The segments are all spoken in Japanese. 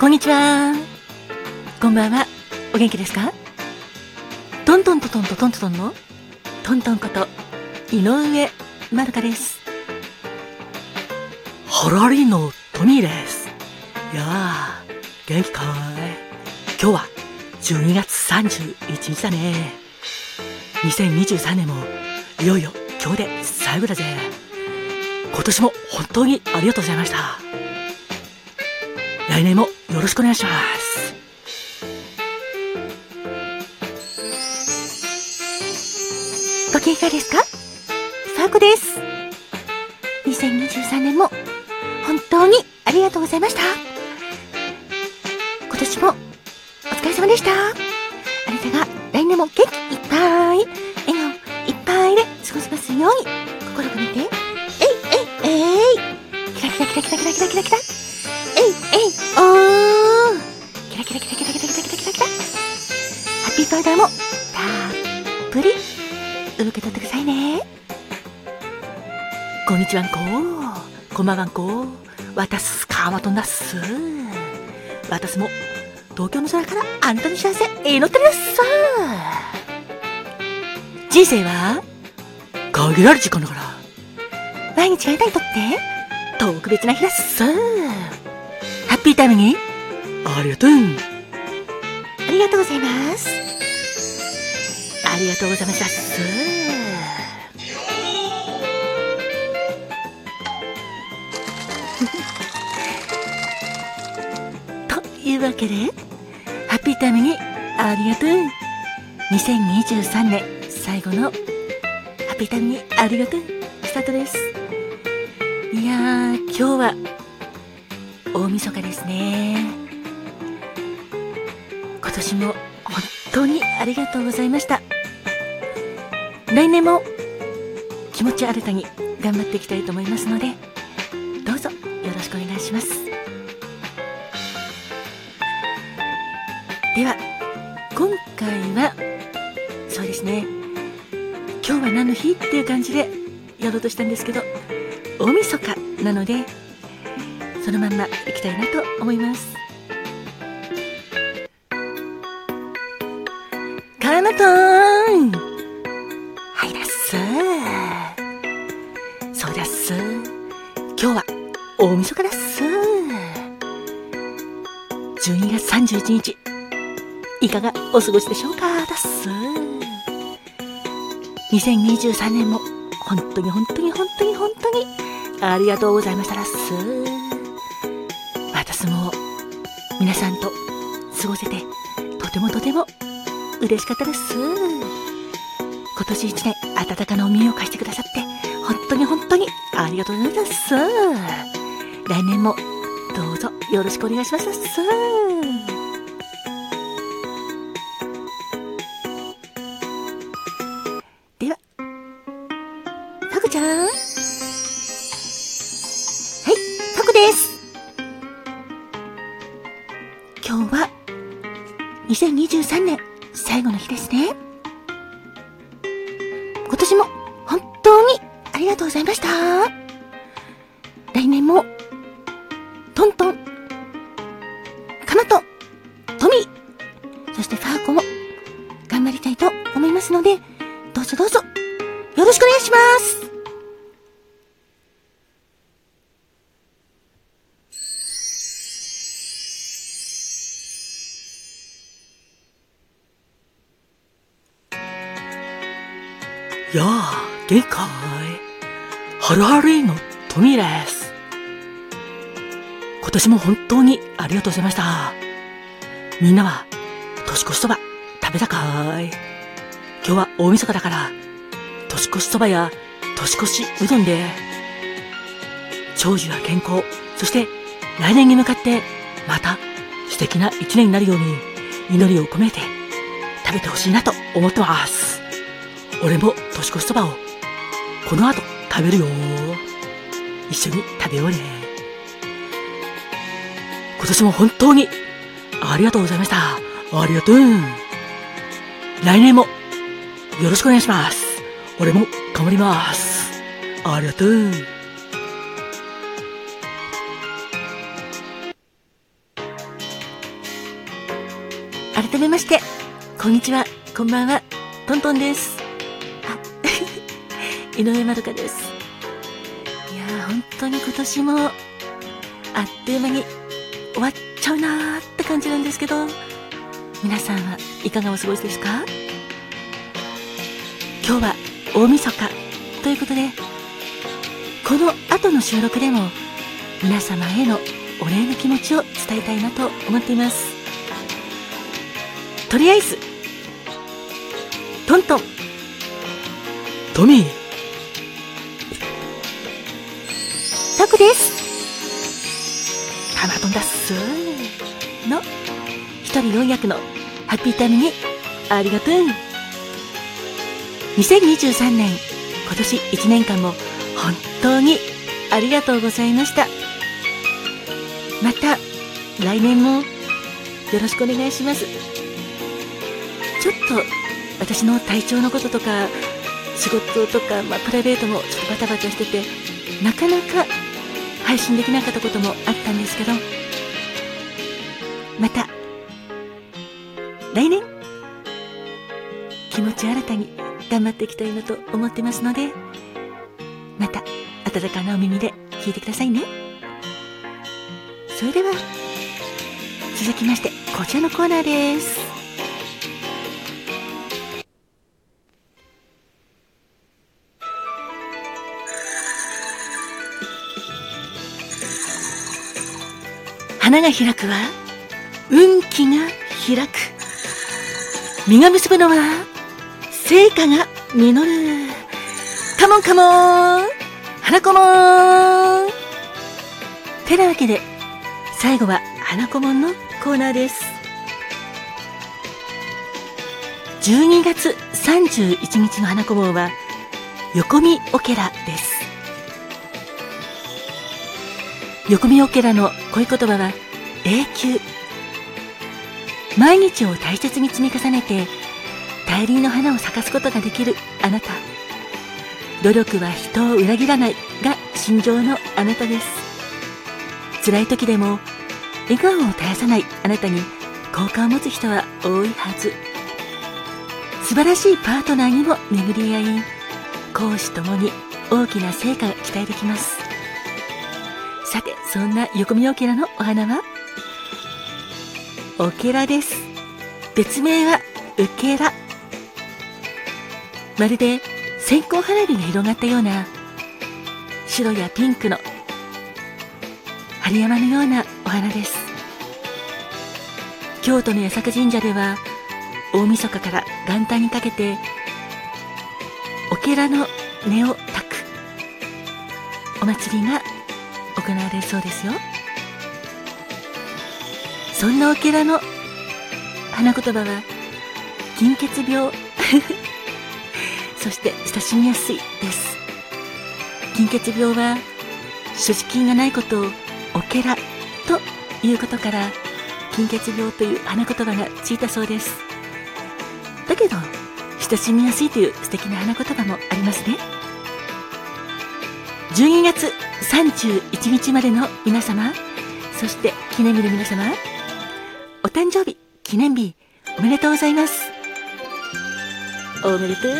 こんにちは。こんばんは。お元気ですか？トントントントントントントンの？トントンこと井上まるかです。ハラリのトミーです。いやあ、元気かい？今日は12月31日だね。2023年もいよいよ今日で最後だぜ。今年も本当にありがとうございました。来年もよろしくお願いします。ご機嫌ですか？さあこです。2023年も本当にありがとうございました。今年もお疲れ様でした。あなたが来年も元気いっぱい、笑顔いっぱいで過ごせますように心込めて、えいえいえいキラキラキラキラキラキラキラキラえいえいおーちはんここんばんはんこわたすかまとんだっすわたすも東京の空からあんたの幸せ祈ってるっす人生は限られる時間だから毎日がたいとって特別な日だっすハッピータイムにありがとうありがとうございますありがとうございますいうわけでハッピータイムにありがとう2023年最後のハッピータイムにありがとうスタートです。いやー今日は大晦日ですね。今年も本当にありがとうございました。来年も気持ち新たに頑張っていきたいと思いますのでどうぞよろしくお願いします。では今回はそうですね。今日は何の日っていう感じでやろうとしたんですけど大晦日なのでそのまんま行きたいなと思います。カーナトーンはいだっす。そうだっす。今日は大晦日だっす。12月31日。いかがお過ごしでしょうか？だっす。2023年も本当に本当に本当に本当にありがとうございましたらっす。私も皆さんと過ごせてとてもとても嬉しかったです。今年一年温かなお耳を貸してくださって本当に本当にありがとうございます。来年もどうぞよろしくお願いします。ちゃんはいタコです。今日は2023年最後の日ですね。今年も本当にありがとうございました。来年もトントンカマトトミーそしてファーコも頑張りたいと思いますのでどうぞどうぞよろしくお願いします。やあ、元かいハルハルイのトミーです。今年も本当にありがとうございました。みんなは、年越しそば食べたかい？今日は大晦日だから、年越しそばや年越しうどんで、長寿や健康、そして来年に向かって、また素敵な一年になるように、祈りを込めて食べてほしいなと思ってます。俺も年越しそばを。この後食べるよ。一緒に食べようね。今年も本当にありがとうございました。ありがとう。来年もよろしくお願いします。俺も頑張ります。ありがとう。めまして、こんにちは、こんばんは、トントンです。井上まどかです。いやー、本当に今年も、あっという間に終わっちゃうなーって感じなんですけど、皆さんはいかがお過ごしですか？今日は大晦日ということで、この後の収録でも皆様へのお礼の気持ちを伝えたいなと思っています。とりあえず、トントン、トミー、です。ハマトンだっすの、一人四役のハッピータイムにありがとう。2023年、今年1年間も本当にありがとうございました。また来年もよろしくお願いします。ちょっと私の体調のこととか仕事とか、まあ、プライベートもちょっとバタバタしててなかなか配信できなかったこともあったんですけどまた来年気持ち新たに頑張っていきたいなと思ってますのでまた温かなお耳で聞いてくださいね。それでは続きましてこちらのコーナーです。花が開くは運気が開く。実が結ぶのは成果が実る。カモンカモン。花子もん。てなわけで、最後は花子もんのコーナーです。12月31日の花子門は、横見オケラです。横見オケラの恋言葉は、永久。毎日を大切に積み重ねて、大輪の花を咲かすことができるあなた。努力は人を裏切らないが心情のあなたです。辛い時でも笑顔を絶やさないあなたに好感を持つ人は多いはず。素晴らしいパートナーにも巡り合い、講師ともに大きな成果が期待できます。そんな横見オケラの？お花は？オケラです。別名はウケラ。まるで線香花火が広がったような白やピンクの春山のようなお花です京都の八坂神社では大晦日から元旦にかけておけらの根を焚くお祭りが行われるそうですよ。そんなおけらの花言葉は金欠病。そして親しみやすいです。金欠病は所持金がないことをおけらということから金欠病という花言葉がついたそうです。だけど親しみやすいという素敵な花言葉もありますね。12月31日までの皆様そして記念日の皆様お誕生日記念日おめでとうございます。おめでとう。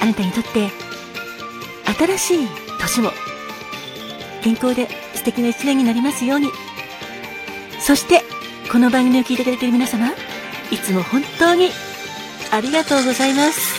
あなたにとって新しい年も健康で素敵な一年になりますように。そしてこの番組を聞いてくれている皆様いつも本当にありがとうございます。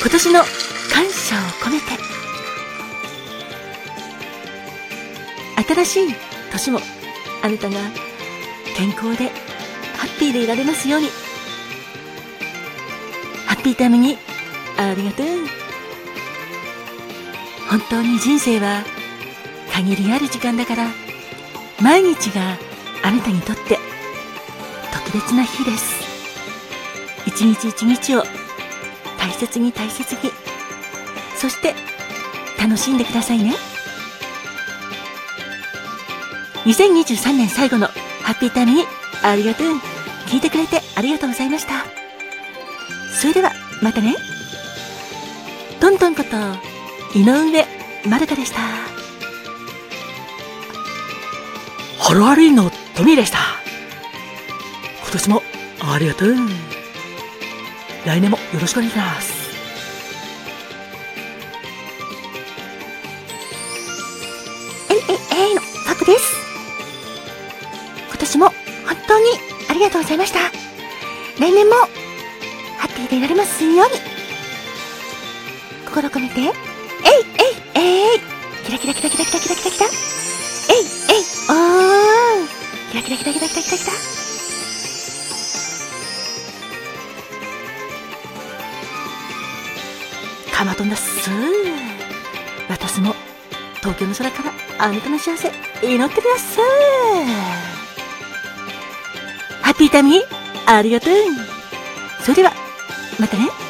今年の感謝を込めて。新しい年もあなたが健康でハッピーでいられますように。ハッピータイムにありがとう。本当に人生は限りある時間だから毎日があなたにとって特別な日です。一日一日を大切に大切にそして楽しんでくださいね2023年最後のハッピータイムにありがとう。聞いてくれてありがとうございました。それでは、またね。トントンこと、井上まるかでした。ハロハリーのトミーでした。今年もありがとう。来年もよろしくお願いします。え、え、えいのパクです。今年も本当にありがとうございました。来年もハッピーでいられますように。心込めて、えい、えい、えい、キラキラキラキラキラキラキラキラ、えい、えい、おー、キラキラキラキラキラキラキラ。かまとんだっす。私も東京の空からあなたの幸せ祈ってください。ハッピータミー、ありがとう。それでは、またね。